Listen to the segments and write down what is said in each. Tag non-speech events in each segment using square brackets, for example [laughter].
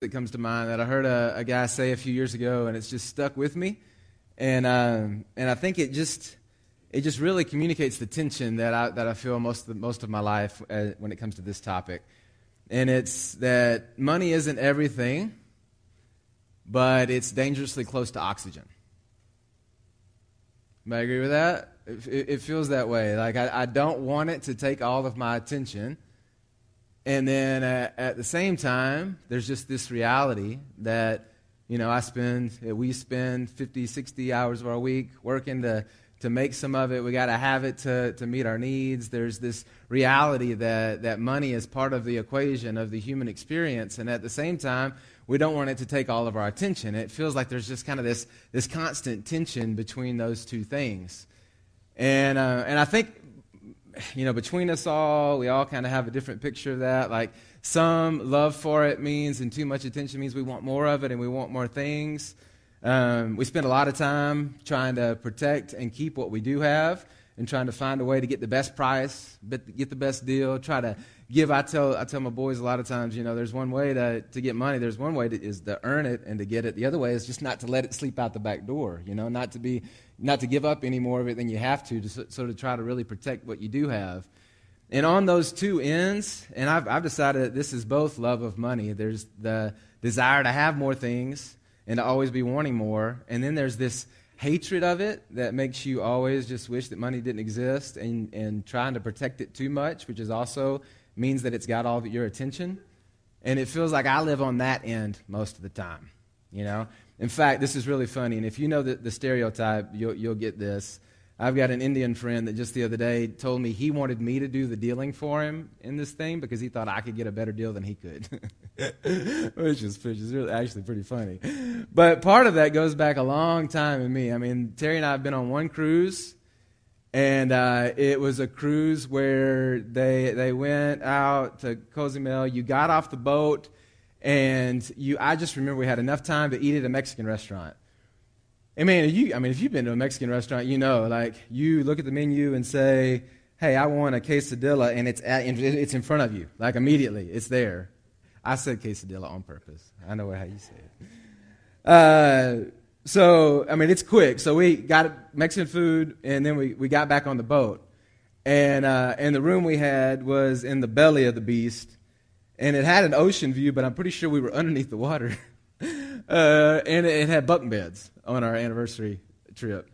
that comes to mind that I heard a, a, guy say a few years ago, and it's just stuck with me. And um, and I think it just it just really communicates the tension that I that I feel most of, most of my life uh, when it comes to this topic. And it's that money isn't everything, but it's dangerously close to oxygen. I agree with that? It, it, it feels that way. Like I, I don't want it to take all of my attention and then at, at, the same time, there's just this reality that, you know, I spend, we spend 50, 60 hours of our week working to, to make some of it. We got to have it to, to meet our needs. There's this reality that, that money is part of the equation of the human experience. And at the same time, we don't want it to take all of our attention. It feels like there's just kind of this, this constant tension between those two things. And, uh, and I think you know, between us all, we all kind of have a different picture of that. Like some love for it means, and too much attention means we want more of it and we want more things. Um, we spend a lot of time trying to protect and keep what we do have and trying to find a way to get the best price, get the best deal, try to give. I tell, I tell my boys a lot of times, you know, there's one way to, to get money. There's one way to, is to earn it and to get it. The other way is just not to let it sleep out the back door, you know, not to be not to give up any more of it than you have to, to sort of try to really protect what you do have. And on those two ends, and I've, I've decided that this is both love of money. There's the desire to have more things and to always be wanting more. And then there's this hatred of it that makes you always just wish that money didn't exist and, and trying to protect it too much, which is also means that it's got all your attention. And it feels like I live on that end most of the time. You know, in fact, this is really funny, and if you know the, the stereotype, you'll, you'll get this. I've got an Indian friend that just the other day told me he wanted me to do the dealing for him in this thing because he thought I could get a better deal than he could, [laughs] which is which is really, actually pretty funny. But part of that goes back a long time in me. I mean, Terry and I have been on one cruise, and uh, it was a cruise where they they went out to Cozumel. You got off the boat and you, I just remember we had enough time to eat at a Mexican restaurant. And man, you, I mean, if you've been to a Mexican restaurant, you know, like you look at the menu and say, "Hey, I want a quesadilla," and it's at, it's in front of you, like immediately, it's there. I said quesadilla on purpose. I know how you say it. Uh, so, I mean, it's quick. So we got Mexican food, and then we, we got back on the boat. And, uh, and the room we had was in the belly of the beast and it had an ocean view, but I'm pretty sure we were underneath the water. [laughs] uh, and it had bunk beds on our anniversary trip.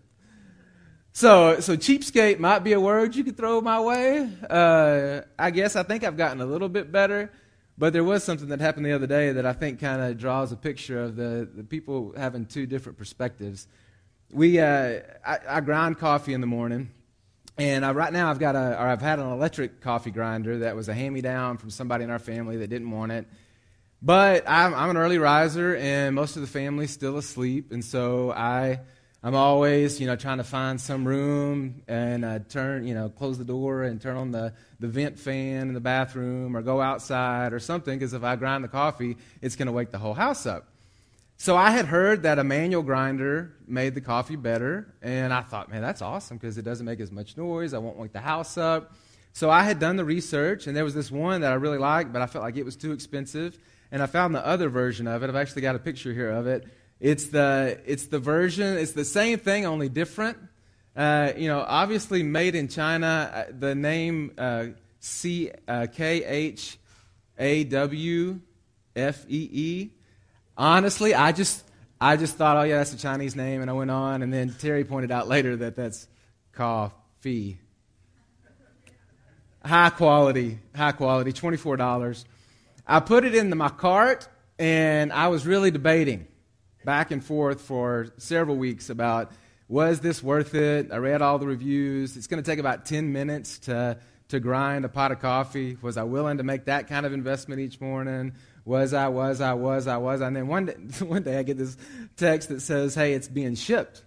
So, so cheapskate might be a word you could throw my way. Uh, I guess I think I've gotten a little bit better, but there was something that happened the other day that I think kind of draws a picture of the, the people having two different perspectives. We, uh, I, I grind coffee in the morning, and uh, right now, I've got a, or I've had an electric coffee grinder that was a hand-me-down from somebody in our family that didn't want it. But I'm, I'm an early riser, and most of the family's still asleep, and so I, I'm always, you know, trying to find some room and uh, turn, you know, close the door and turn on the, the vent fan in the bathroom, or go outside or something, because if I grind the coffee, it's going to wake the whole house up. So I had heard that a manual grinder made the coffee better, and I thought, man, that's awesome because it doesn't make as much noise. I won't wake the house up. So I had done the research, and there was this one that I really liked, but I felt like it was too expensive. And I found the other version of it. I've actually got a picture here of it. It's the it's the version. It's the same thing, only different. Uh, you know, obviously made in China. Uh, the name uh, C uh, K H A W F E E Honestly, I just I just thought, oh yeah, that's a Chinese name, and I went on, and then Terry pointed out later that that's coffee. High quality, high quality, twenty-four dollars. I put it into my cart, and I was really debating back and forth for several weeks about was this worth it. I read all the reviews. It's going to take about ten minutes to to grind a pot of coffee. Was I willing to make that kind of investment each morning? was I, was I, was I, was I. And then one day, [laughs] one day I get this text that says, hey, it's being shipped.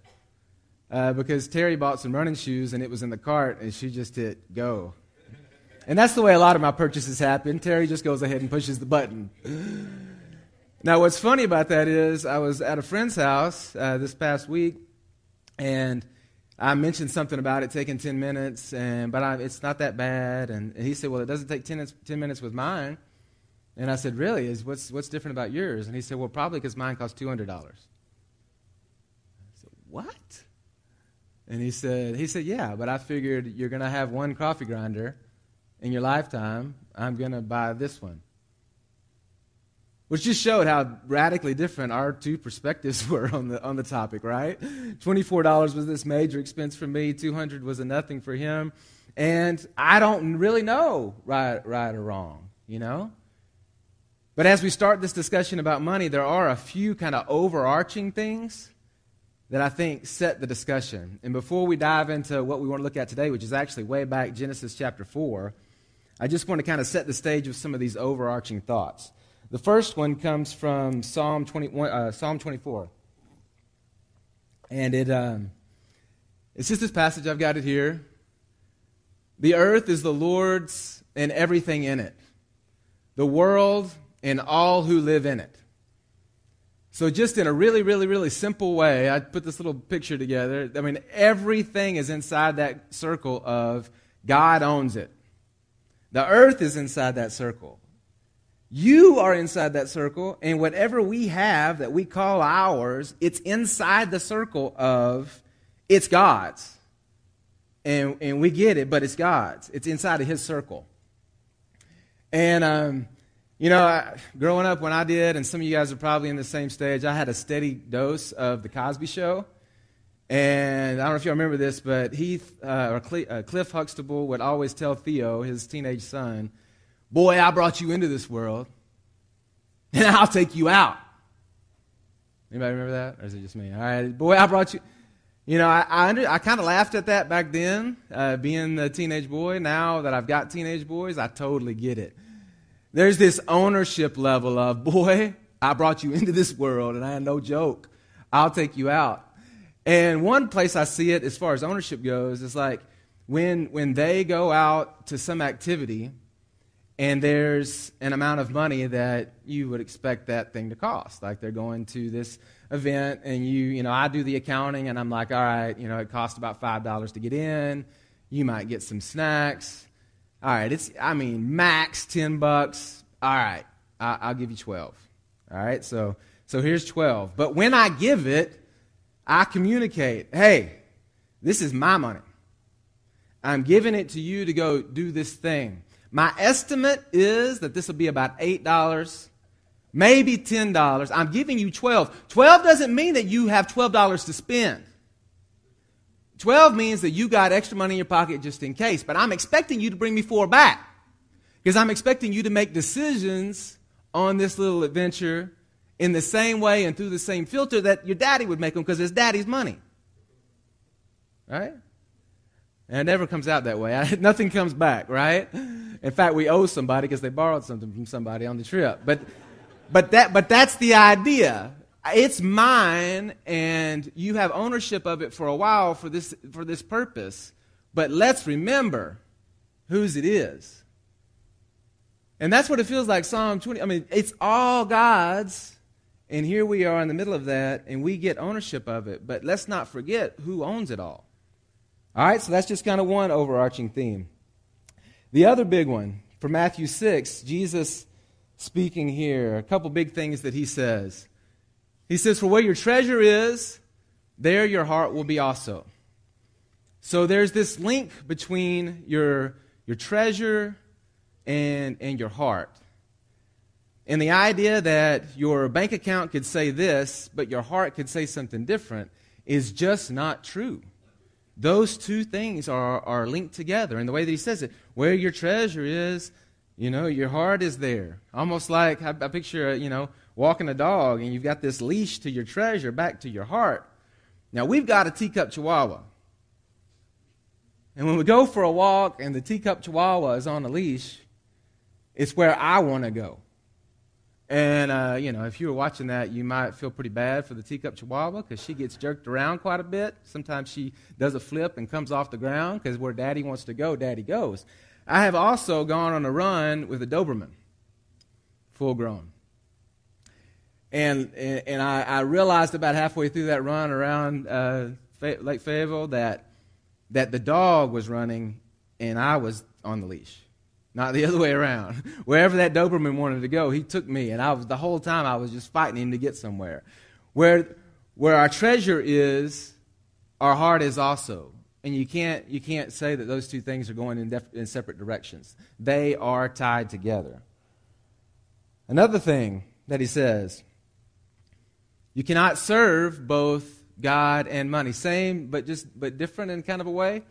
Uh, because Terry bought some running shoes and it was in the cart and she just hit go. And that's the way a lot of my purchases happen. Terry just goes ahead and pushes the button. Now, what's funny about that is I was at a friend's house uh, this past week and I mentioned something about it taking 10 minutes, and, but I, it's not that bad. And, and he said, Well, it doesn't take 10, 10 minutes with mine. And I said, Really? Is what's, what's different about yours? And he said, Well, probably because mine costs $200. I said, What? And he said, he said, Yeah, but I figured you're going to have one coffee grinder in your lifetime. I'm going to buy this one. Which just showed how radically different our two perspectives [laughs] were on the, on the topic, right? $24 was this major expense for me, 200 was a nothing for him. And I don't really know right, right or wrong, you know? But as we start this discussion about money, there are a few kind of overarching things that I think set the discussion. And before we dive into what we want to look at today, which is actually way back Genesis chapter 4, I just want to kind of set the stage with some of these overarching thoughts. The first one comes from Psalm, 21, uh, Psalm 24. And it, um, it's just this passage, I've got it here. The earth is the Lord's and everything in it, the world and all who live in it. So, just in a really, really, really simple way, I put this little picture together. I mean, everything is inside that circle of God owns it. The earth is inside that circle. You are inside that circle, and whatever we have that we call ours, it's inside the circle of it's God's. And, and we get it, but it's God's. It's inside of His circle. And um, you know, I, growing up when I did, and some of you guys are probably in the same stage, I had a steady dose of The Cosby Show. And I don't know if you remember this, but Heath, uh, or uh, Cliff Huxtable would always tell Theo, his teenage son, Boy, I brought you into this world, [laughs] and I'll take you out. Anybody remember that? Or is it just me? All right, boy, I brought you. You know, I, I, I kind of laughed at that back then, uh, being a teenage boy. Now that I've got teenage boys, I totally get it. There's this ownership level of, boy, I brought you into this world and I had no joke. I'll take you out. And one place I see it as far as ownership goes is like when, when they go out to some activity and there's an amount of money that you would expect that thing to cost. Like they're going to this event and you, you know, I do the accounting and I'm like, all right, you know, it costs about $5 to get in. You might get some snacks all right, it's, I mean, max 10 bucks. All right, I, will give you 12. All right, so, so here's 12. But when I give it, I communicate, hey, this is my money. I'm giving it to you to go do this thing. My estimate is that this will be about $8, maybe $10. I'm giving you 12. 12 doesn't mean that you have $12 to spend. 12 means that you got extra money in your pocket just in case, but I'm expecting you to bring me four back. Because I'm expecting you to make decisions on this little adventure in the same way and through the same filter that your daddy would make them because it's daddy's money. Right? And it never comes out that way. [laughs] Nothing comes back, right? In fact, we owe somebody because they borrowed something from somebody on the trip. But, but, that, but that's the idea it's mine and you have ownership of it for a while for this, for this purpose. But let's remember whose it is. And that's what it feels like Psalm 20. I mean, it's all God's. And here we are in the middle of that, and we get ownership of it. But let's not forget who owns it all. All right, so that's just kind of one overarching theme. The other big one for Matthew 6, Jesus speaking here, a couple big things that he says. He says, For where your treasure is, there your heart will be also. So there's this link between your, your treasure and, and your heart. And the idea that your bank account could say this, but your heart could say something different, is just not true. Those two things are, are linked together. And the way that he says it, where your treasure is, you know, your heart is there. Almost like I, I picture, uh, you know, walking a dog and you've got this leash to your treasure back to your heart. Now, we've got a teacup chihuahua. And when we go for a walk and the teacup chihuahua is on a leash, it's where I want to go. And, uh, you know, if you were watching that, you might feel pretty bad for the teacup chihuahua because she gets jerked around quite a bit. Sometimes she does a flip and comes off the ground because where daddy wants to go, daddy goes. I have also gone on a run with a Doberman, full grown. And, and I, I, realized about halfway through that run around uh, Lake Fayetteville that, that the dog was running and I was on the leash. Not the other way around. [laughs] Wherever that Doberman wanted to go, he took me, and I was the whole time I was just fighting him to get somewhere. Where where our treasure is, our heart is also. And you can't, you can't say that those two things are going in, def- in separate directions. They are tied together. Another thing that he says you cannot serve both God and money. Same, but just but different in kind of a way.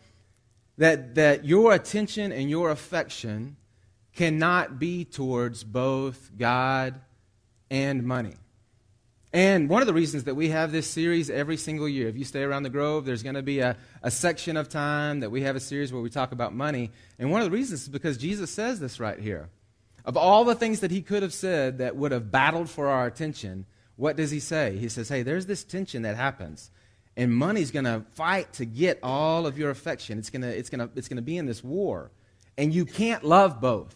That, that your attention and your affection cannot be towards both God and money. And one of the reasons that we have this series every single year, if you stay around the Grove, there's going to be a, a section of time that we have a series where we talk about money. And one of the reasons is because Jesus says this right here. Of all the things that he could have said that would have battled for our attention, what does he say? He says, hey, there's this tension that happens. And money's going to fight to get all of your affection. It's going to it's gonna, it's gonna be in this war. And you can't love both.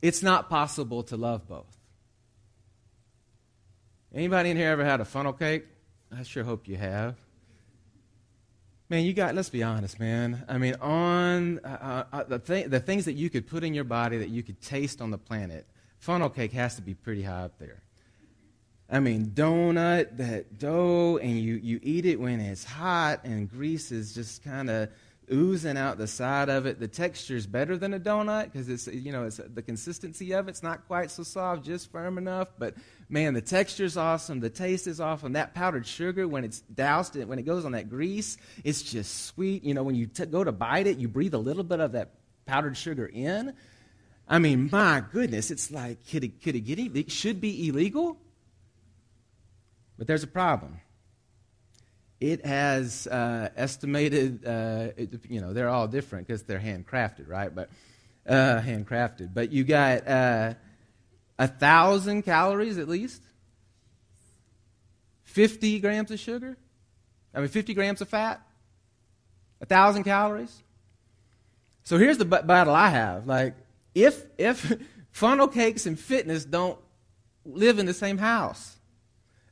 It's not possible to love both. Anybody in here ever had a funnel cake? I sure hope you have. Man, you got, let's be honest, man. I mean, on uh, uh, the, th- the things that you could put in your body that you could taste on the planet, funnel cake has to be pretty high up there. I mean, donut, that dough, and you, you eat it when it's hot and grease is just kind of oozing out the side of it. The texture is better than a donut because it's you know it's the consistency of it's not quite so soft, just firm enough. But man, the texture is awesome. The taste is awesome. That powdered sugar when it's doused when it goes on that grease, it's just sweet. You know, when you t- go to bite it, you breathe a little bit of that powdered sugar in. I mean, my goodness, it's like could it, could it get it should be illegal? But there's a problem it has uh, estimated, uh, it, you know, they're all different because they're handcrafted, right? But uh, handcrafted. But you got uh, a thousand calories at least, fifty grams of sugar. I mean, fifty grams of fat, a thousand calories. So here's the b- battle I have. Like, if if [laughs] funnel cakes and fitness don't live in the same house,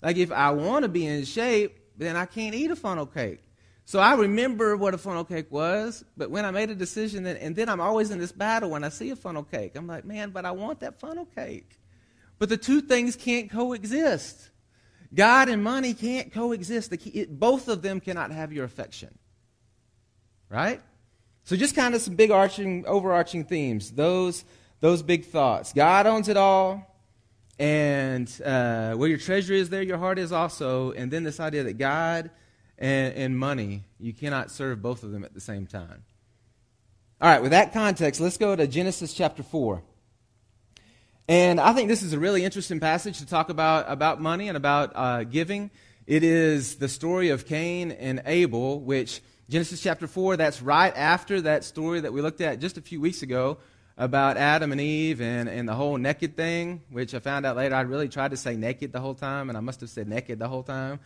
like if I want to be in shape, then I can't eat a funnel cake. So I remember what a funnel cake was, but when I made a decision, that, and then I'm always in this battle when I see a funnel cake. I'm like, man, but I want that funnel cake. But the two things can't coexist. God and money can't coexist. Both of them cannot have your affection. Right? So just kind of some big arching, overarching themes. Those, those big thoughts. God owns it all. And uh, where your treasure is, there your heart is also. And then this idea that God and, and money, you cannot serve both of them at the same time. All right, with that context, let's go to Genesis chapter 4. And I think this is a really interesting passage to talk about, about money and about uh, giving. It is the story of Cain and Abel, which Genesis chapter 4, that's right after that story that we looked at just a few weeks ago about Adam and Eve and, and the whole naked thing, which I found out later I really tried to say naked the whole time, and I must have said naked the whole time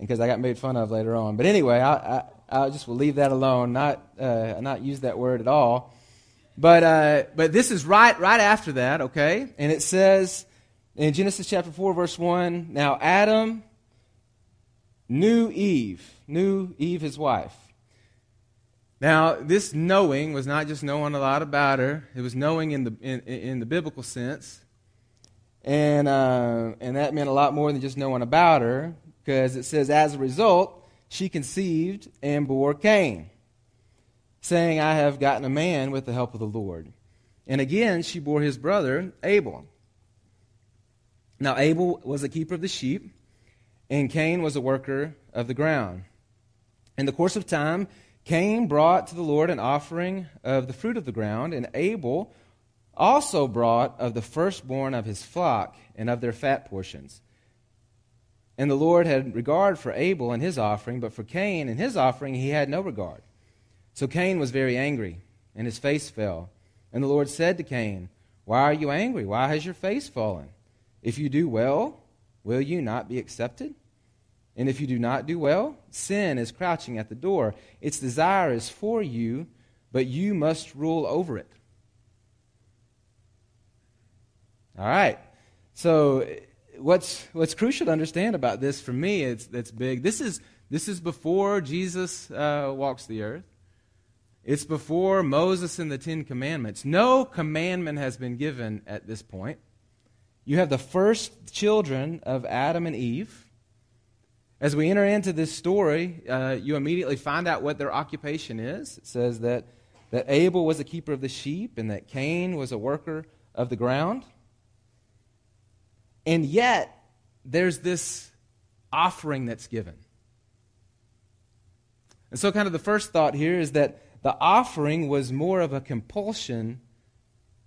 because I got made fun of later on. But anyway, I, I, I just will leave that alone, not, uh, not use that word at all. But, uh, but this is right, right after that, okay? And it says in Genesis chapter 4, verse 1 Now Adam knew Eve, knew Eve, his wife. Now, this knowing was not just knowing a lot about her, it was knowing in the, in, in the biblical sense. And, uh, and that meant a lot more than just knowing about her, because it says, as a result, she conceived and bore Cain, saying, I have gotten a man with the help of the Lord. And again, she bore his brother, Abel. Now, Abel was a keeper of the sheep, and Cain was a worker of the ground. In the course of time, Cain brought to the Lord an offering of the fruit of the ground, and Abel also brought of the firstborn of his flock and of their fat portions. And the Lord had regard for Abel and his offering, but for Cain and his offering he had no regard. So Cain was very angry, and his face fell. And the Lord said to Cain, Why are you angry? Why has your face fallen? If you do well, will you not be accepted? And if you do not do well, sin is crouching at the door. Its desire is for you, but you must rule over it. All right. So, what's, what's crucial to understand about this for me, it's, it's big. This is, this is before Jesus uh, walks the earth. It's before Moses and the Ten Commandments. No commandment has been given at this point. You have the first children of Adam and Eve. As we enter into this story, uh, you immediately find out what their occupation is. It says that, that Abel was a keeper of the sheep and that Cain was a worker of the ground. And yet, there's this offering that's given. And so, kind of the first thought here is that the offering was more of a compulsion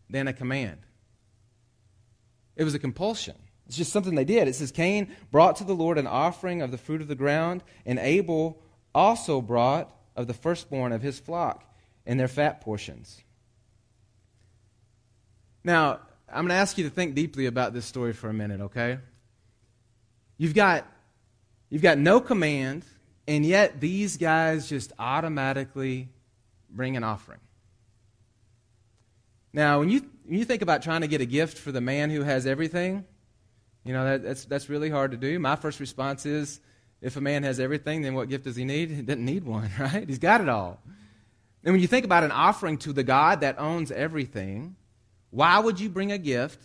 than a command. It was a compulsion. It's just something they did. It says Cain brought to the Lord an offering of the fruit of the ground, and Abel also brought of the firstborn of his flock and their fat portions. Now, I'm going to ask you to think deeply about this story for a minute, okay? You've got, you've got no command, and yet these guys just automatically bring an offering. Now, when you, when you think about trying to get a gift for the man who has everything, you know, that, that's, that's really hard to do. My first response is if a man has everything, then what gift does he need? He doesn't need one, [laughs] right? He's got it all. And when you think about an offering to the God that owns everything, why would you bring a gift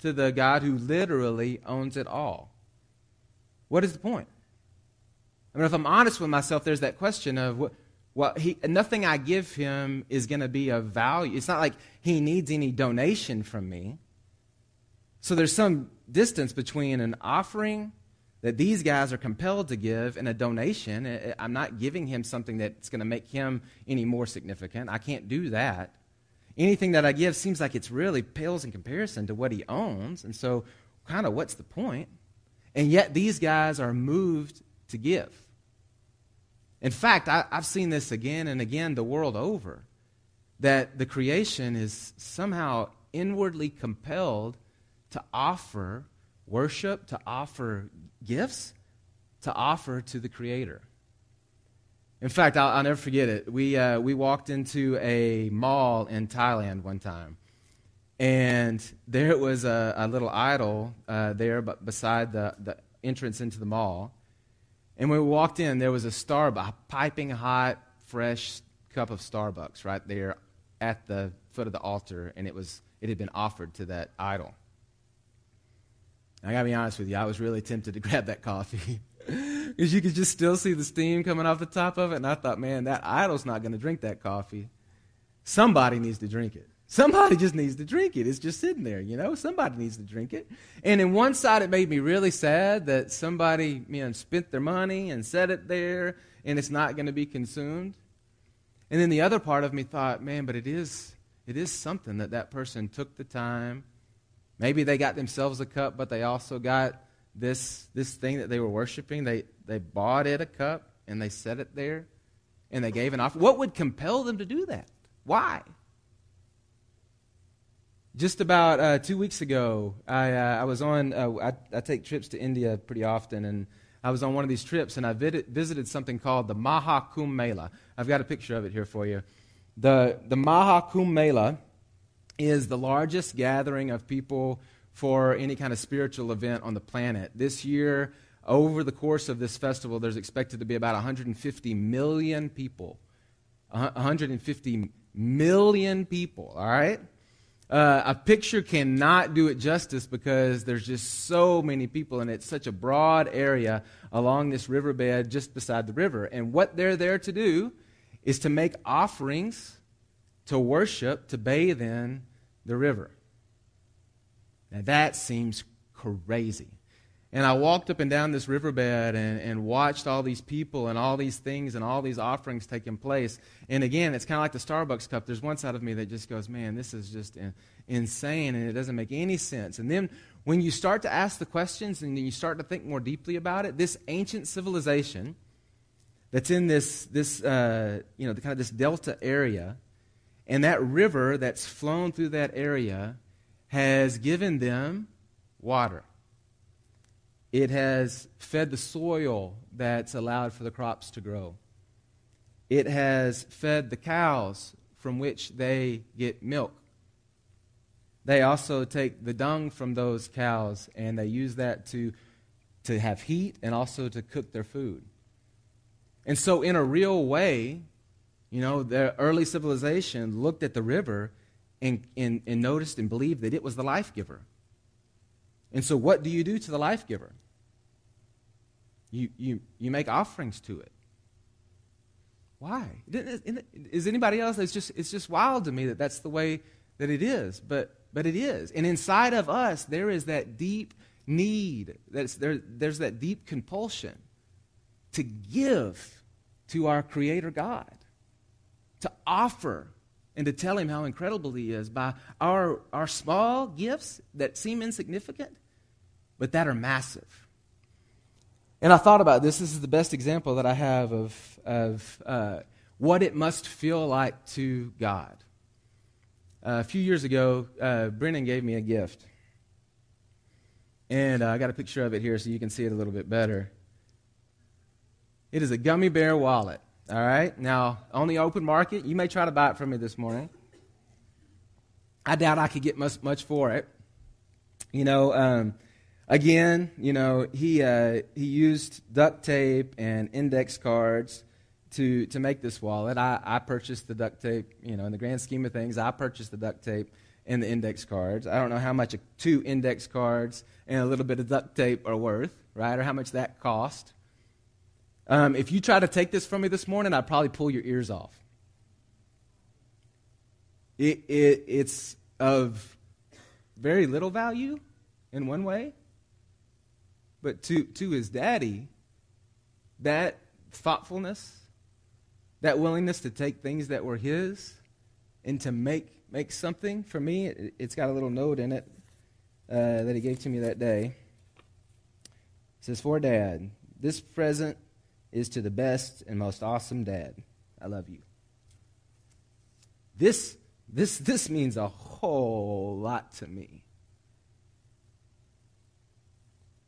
to the God who literally owns it all? What is the point? I mean, if I'm honest with myself, there's that question of what, well, he, nothing I give him is going to be of value. It's not like he needs any donation from me. So there's some distance between an offering that these guys are compelled to give and a donation. I'm not giving him something that's going to make him any more significant. I can't do that. Anything that I give seems like it's really pales in comparison to what he owns. And so, kind of, what's the point? And yet, these guys are moved to give. In fact, I, have seen this again and again the world over that the creation is somehow inwardly compelled to offer worship, to offer gifts, to offer to the Creator. In fact, I'll, I'll never forget it. We, uh, we walked into a mall in Thailand one time, and there was a, a little idol uh, there beside the, the entrance into the mall. And when we walked in, there was a Starbucks, piping hot, fresh cup of Starbucks right there at the foot of the altar, and it was it had been offered to that idol. I gotta be honest with you, I was really tempted to [laughs] grab that coffee. [laughs] Because you could just still see the steam coming off the top of it, and I thought, man, that idol's not gonna drink that coffee. Somebody needs to drink it. Somebody just needs to drink it. It's just sitting there, you know? Somebody needs to drink it. And in one side, it made me really sad that somebody, you know, spent their money and set it there and it's not going to be consumed. And then the other part of me thought, man, but it is, it is something that that person took the time. Maybe they got themselves a cup, but they also got this, this thing that they were worshiping. They, they bought it a cup and they set it there and they gave an offer. What would compel them to do that? Why? Just about uh, two weeks ago, I, uh, I was on, uh, I, I, take trips to India pretty often, and I was on one of these trips, and I vid- visited something called the Maha Kumbh Mela. I've got a picture of it here for you. The, the Maha Kumbh Mela is the largest gathering of people for any kind of spiritual event on the planet. This year, over the course of this festival, there's expected to be about 150 million people. 150 million people, all right? Uh, a picture cannot do it justice because there's just so many people and it's such a broad area along this riverbed just beside the river. And what they're there to do is to make offerings, to worship, to bathe in the river. Now that seems crazy. And I walked up and down this riverbed and, and watched all these people and all these things and all these offerings taking place. And again, it's kind of like the Starbucks cup. There's one side of me that just goes, man, this is just in, insane and it doesn't make any sense. And then when you start to ask the questions and you start to think more deeply about it, this ancient civilization that's in this, this uh, you know, the kind of this delta area, and that river that's flown through that area has given them water. It has fed the soil that's allowed for the crops to grow. It has fed the cows from which they get milk. They also take the dung from those cows and they use that to, to have heat and also to cook their food. And so, in a real way, You know, the early civilization looked at the river and, and, and noticed and believed that it was the life giver. And so, what do you do to the life giver? You, you, you make offerings to it. Why? Is anybody else? It's just, it's just wild to me that that's the way that it is. But, but it is. And inside of us, there is that deep need. That's, there, there's that deep compulsion to give to our Creator God, to offer and to tell Him how incredible He is by our, our small gifts that seem insignificant, but that are massive. And I thought about this. This is the best example that I have of, of uh, what it must feel like to God. Uh, a few years ago, uh, Brennan gave me a gift. And uh, I got a picture of it here so you can see it a little bit better. It is a gummy bear wallet. All right? Now, on the open market, you may try to buy it from me this morning. I doubt I could get much, much for it. You know, um, again, you know, he, uh, he used duct tape and index cards to, to make this wallet. I, I purchased the duct tape, you know, in the grand scheme of things, I purchased the duct tape and the index cards. I don't know how much two index cards and a little bit of duct tape are worth, right? Or how much that cost. Um, if you try to take this from me this morning, I'd probably pull your ears off. It, it, it's of very little value in one way, but to, to his daddy, that thoughtfulness, that willingness to take things that were his and to make make something for me. It, has got a little note in it uh, that he gave to me that day. It says, For dad, this present is to the best and most awesome dad. I love you. This, this, this means a whole lot to me.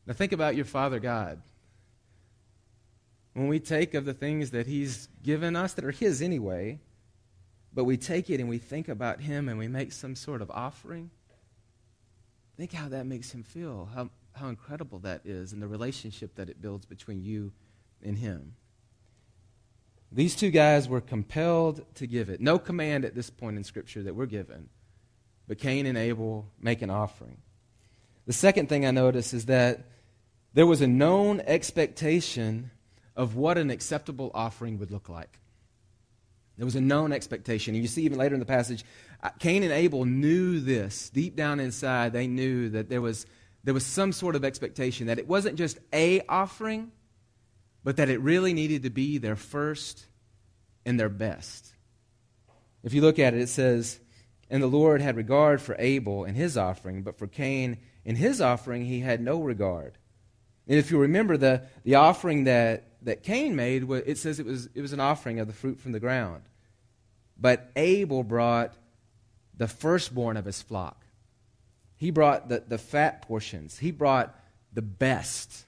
Now, think about your Father God. When we take of the things that He's given us that are His anyway, but we take it and we think about him and we make some sort of offering. Think how that makes him feel, how, how incredible that is, and the relationship that it builds between you and him. These two guys were compelled to give it. No command at this point in Scripture that we're given, but Cain and Abel make an offering. The second thing I notice is that there was a known expectation of what an acceptable offering would look like. There was a known expectation. And you see, even later in the passage, uh, Cain and Abel knew this. Deep down inside, they knew that there was, there was some sort of expectation that it wasn't just a offering, but that it really needed to be their first and their best. If you look at it, it says, And the Lord had regard for Abel and his offering, but for Cain and his offering he had no regard. And if you remember the, the offering that that Cain made, it says it was, it was an offering of the fruit from the ground. But Abel brought the firstborn of his flock. He brought the, the fat portions. He brought the best.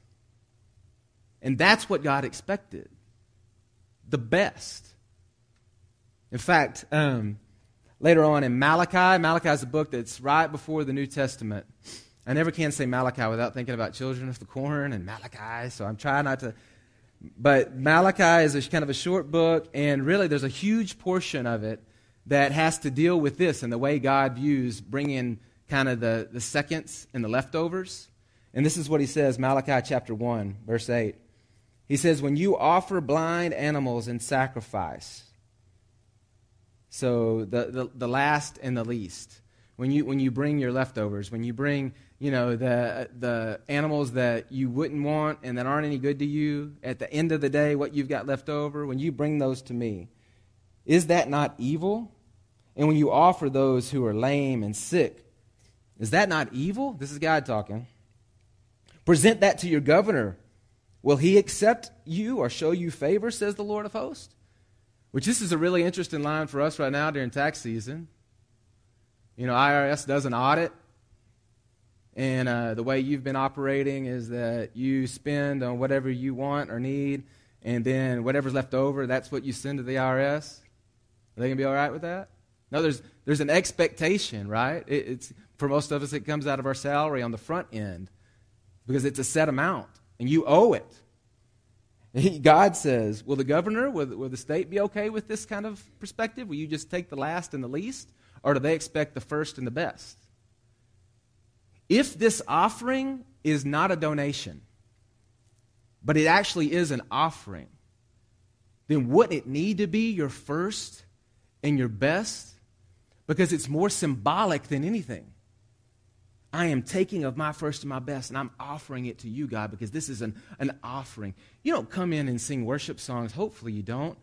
And that's what God expected the best. In fact, um, later on in Malachi, Malachi is a book that's right before the New Testament. I never can say Malachi without thinking about children of the corn and Malachi, so I'm trying not to but Malachi is a, kind of a short book, and really there's a huge portion of it that has to deal with this and the way God views bringing kind of the, the seconds and the leftovers. And this is what he says Malachi chapter 1, verse 8. He says, When you offer blind animals in sacrifice, so the, the, the last and the least, when you, when you bring your leftovers, when you bring you know, the, the animals that you wouldn't want and that aren't any good to you, at the end of the day, what you've got left over, when you bring those to me, is that not evil? And when you offer those who are lame and sick, is that not evil? This is God talking. Present that to your governor. Will he accept you or show you favor, says the Lord of hosts? Which this is a really interesting line for us right now during tax season. You know, IRS does an audit and uh, the way you've been operating is that you spend on whatever you want or need, and then whatever's left over, that's what you send to the IRS. Are they going to be all right with that? No, there's, there's an expectation, right? It, it's, for most of us, it comes out of our salary on the front end because it's a set amount, and you owe it. God says, Will the governor, will, will the state be okay with this kind of perspective? Will you just take the last and the least? Or do they expect the first and the best? If this offering is not a donation, but it actually is an offering, then wouldn't it need to be your first and your best? Because it's more symbolic than anything. I am taking of my first and my best, and I'm offering it to you, God, because this is an, an offering. You don't come in and sing worship songs, hopefully you don't,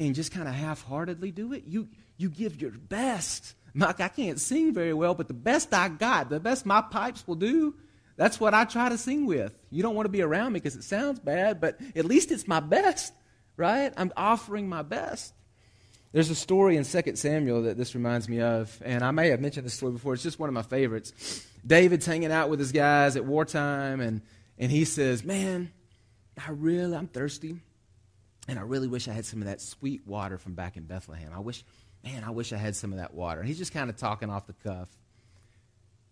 and just kind of half heartedly do it. You, you give your best. Mike, I can't sing very well, but the best I got, the best my pipes will do, that's what I try to sing with. You don't want to be around me because it sounds bad, but at least it's my best, right? I'm offering my best. There's a story in 2 Samuel that this reminds me of, and I may have mentioned this story before. It's just one of my favorites. David's hanging out with his guys at wartime, and, and he says, Man, I really, I'm thirsty, and I really wish I had some of that sweet water from back in Bethlehem. I wish, man, I wish I had some of that water. he's just kind of talking off the cuff.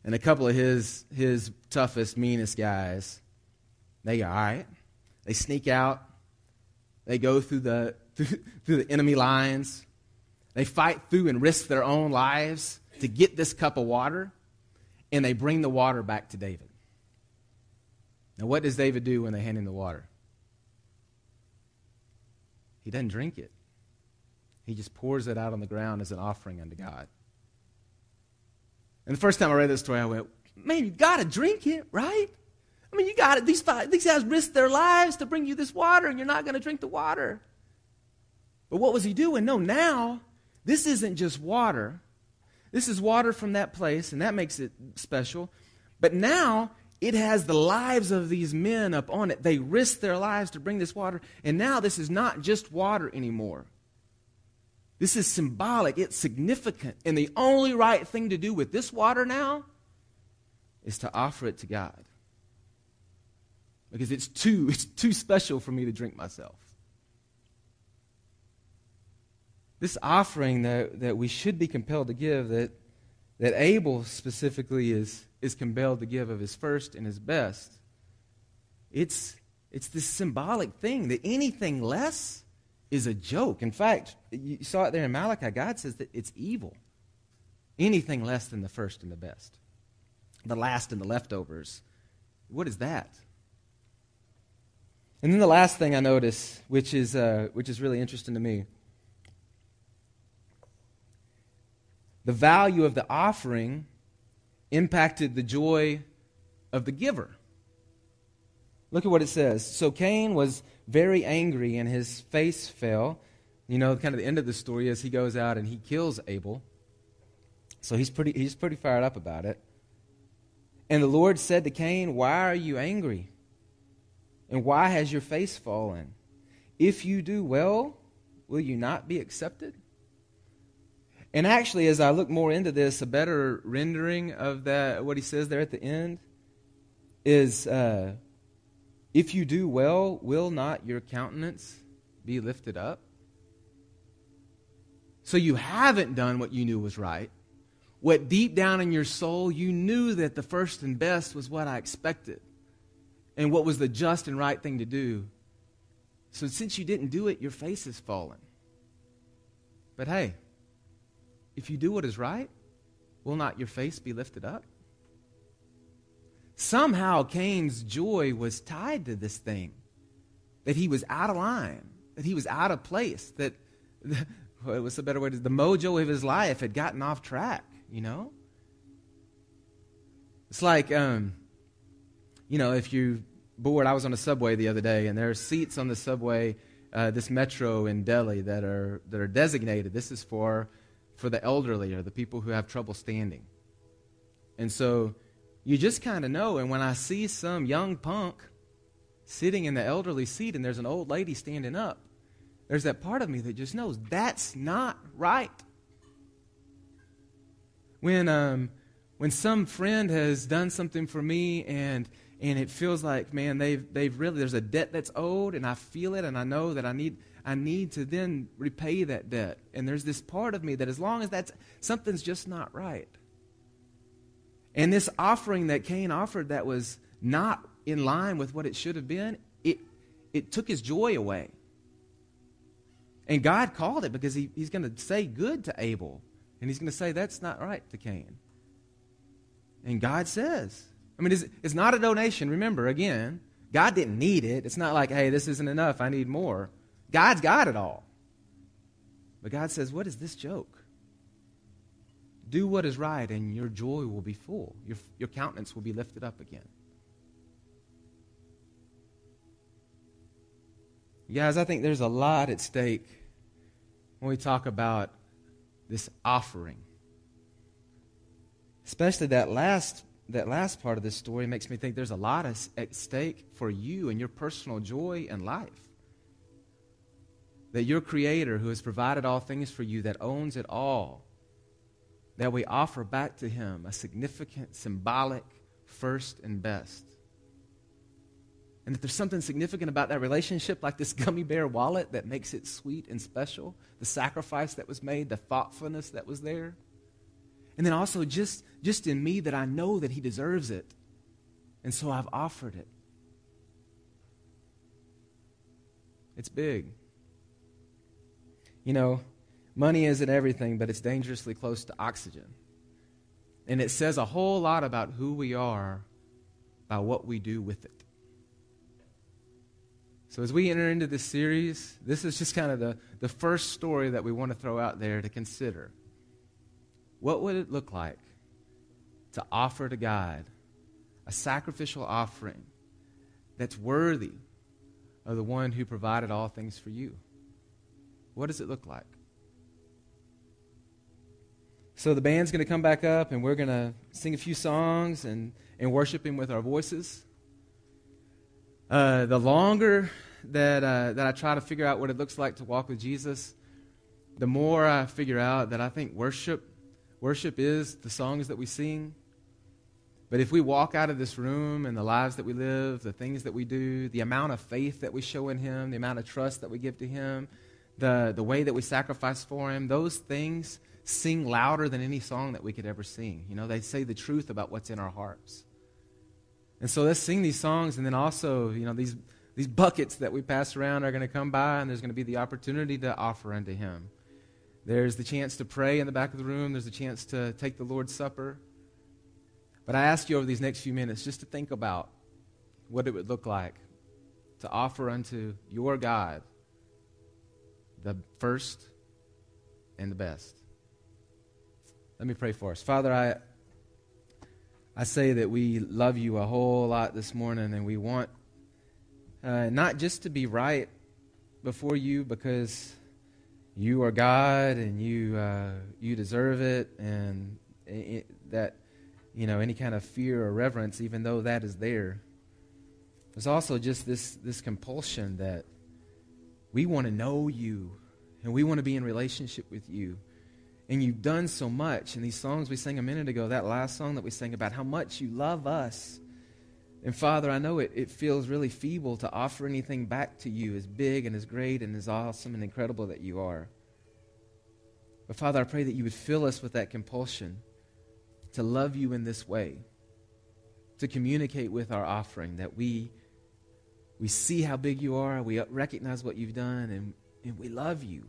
And a couple of his, his toughest, meanest guys, they go, All right. They sneak out, they go through the, [laughs] through, through the enemy lines they fight through and risk their own lives to get this cup of water, and they bring the water back to David. Now, what does David do when they hand him the water? He doesn't drink it, he just pours it out on the ground as an offering unto God. And the first time I read this story, I went, man, you got to drink it, right? I mean, you got it. These, five, these guys risked their lives to bring you this water, and you're not going to drink the water. But what was he doing? No, now this isn't just water. This is water from that place, and that makes it special. But now it has the lives of these men up on it. They risked their lives to bring this water, and now this is not just water anymore. This is symbolic, it's significant. And the only right thing to do with this water now is to offer it to God. Because it's too, [laughs] it's too special for me to drink myself. This offering that, that we should be compelled to give, that, that Abel specifically is, is compelled to give of his first and his best, it's, it's this symbolic thing that anything less is a joke. In fact, you saw it there in Malachi. God says that it's evil. Anything less than the first and the best, the last and the leftovers. What is that? And then the last thing I notice, which is, uh, which is really interesting to me, the value of the offering impacted the joy of the giver. Look at what it says. So Cain was very angry and his face fell. You know, kind of the end of the story is he goes out and he kills Abel. So he's pretty, he's pretty fired up about it. And the Lord said to Cain, Why are you angry? And why has your face fallen? If you do well, will you not be accepted? And actually, as I look more into this, a better rendering of that, what he says there at the end, is uh, if you do well, will not your countenance be lifted up? So you haven't done what you knew was right. What deep down in your soul, you knew that the first and best was what I expected and what was the just and right thing to do. So since you didn't do it, your face has fallen. But hey, if you do what is right, will not your face be lifted up? Somehow Cain's joy was tied to this thing that he was out of line, that he was out of place, that [laughs] what's a better way to the mojo of his life had gotten off track, you know? It's like, um, you know, if you bored, I was on a subway the other day, and there are seats on the subway, uh, this metro in Delhi, that are that are designated. This is for for the elderly or the people who have trouble standing. And so you just kind of know. And when I see some young punk sitting in the elderly seat and there's an old lady standing up, there's that part of me that just knows that's not right. When, um, when some friend has done something for me and and it feels like man they've they've really there's a debt that's owed and I feel it and I know that I need I need to then repay that debt. And there's this part of me that as long as that's something's just not right. And this offering that Cain offered that was not in line with what it should have been, it it took his joy away. And God called it because he, he's going to say good to Abel. And he's going to say that's not right to Cain. And God says, I mean, it's, it's not a donation. Remember, again, God didn't need it. It's not like, hey, this isn't enough. I need more. God's got it all. But God says, what is this joke? Do what is right, and your joy will be full. Your, your countenance will be lifted up again. Guys, I think there's a lot at stake when we talk about this offering. Especially that last, that last part of this story makes me think there's a lot at stake for you and your personal joy and life. That your Creator, who has provided all things for you, that owns it all, that we offer back to Him a significant, symbolic first and best. And that there's something significant about that relationship, like this [laughs] gummy bear wallet, that makes it sweet and special. The sacrifice that was made, the thoughtfulness that was there. And then also just, just in me that I know that He deserves it. And so I've offered it. It's big. You know, money isn't everything, but it's dangerously close to oxygen. And it says a whole lot about who we are by what we do with it. So, as we enter into this series, this is just kind of the, the first story that we want to throw out there to consider. What would it look like to offer to God a sacrificial offering that's worthy of the one who provided all things for you? What does it look like? So the band's going to come back up and we're going to sing a few songs and, and worship Him with our voices. Uh, the longer that, uh, that I try to figure out what it looks like to walk with Jesus, the more I figure out that I think worship, worship is the songs that we sing. But if we walk out of this room and the lives that we live, the things that we do, the amount of faith that we show in Him, the amount of trust that we give to Him, the, the way that we sacrifice for Him, those things sing louder than any song that we could ever sing. You know, they say the truth about what's in our hearts. And so let's sing these songs, and then also, you know, these, these buckets that we pass around are going to come by, and there's going to be the opportunity to offer unto Him. There's the chance to pray in the back of the room, there's a chance to take the Lord's Supper. But I ask you over these next few minutes just to think about what it would look like to offer unto your God the first and the best. Let me pray for us. Father, I I say that we love you a whole lot this morning, and we want uh, not just to be right before you because you are God and you uh, you deserve it, and it, that you know any kind of fear or reverence, even though that is there. There's also just this this compulsion that we want to know you and we want to be in relationship with you and you've done so much. And these songs we sang a minute ago, that last song that we sang about how much you love us. And Father, I know it, it feels really feeble to offer anything back to you as big and as great and as awesome and incredible that you are. But Father, I pray that you would fill us with that compulsion to love you in this way, to communicate with our offering, that we, we see how big you are, we recognize what you've done, and, and we love you.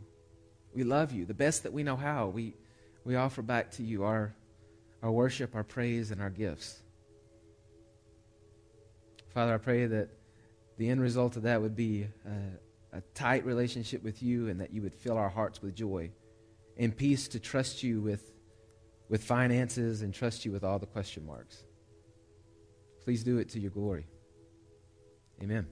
We love you. The best that we know how, we, we offer back to you our, our worship, our praise, and our gifts. Father, I pray that the end result of that would be a, a tight relationship with you and that you would fill our hearts with joy and peace to trust you with, with finances and trust you with all the question marks. Please do it to your glory. Amen.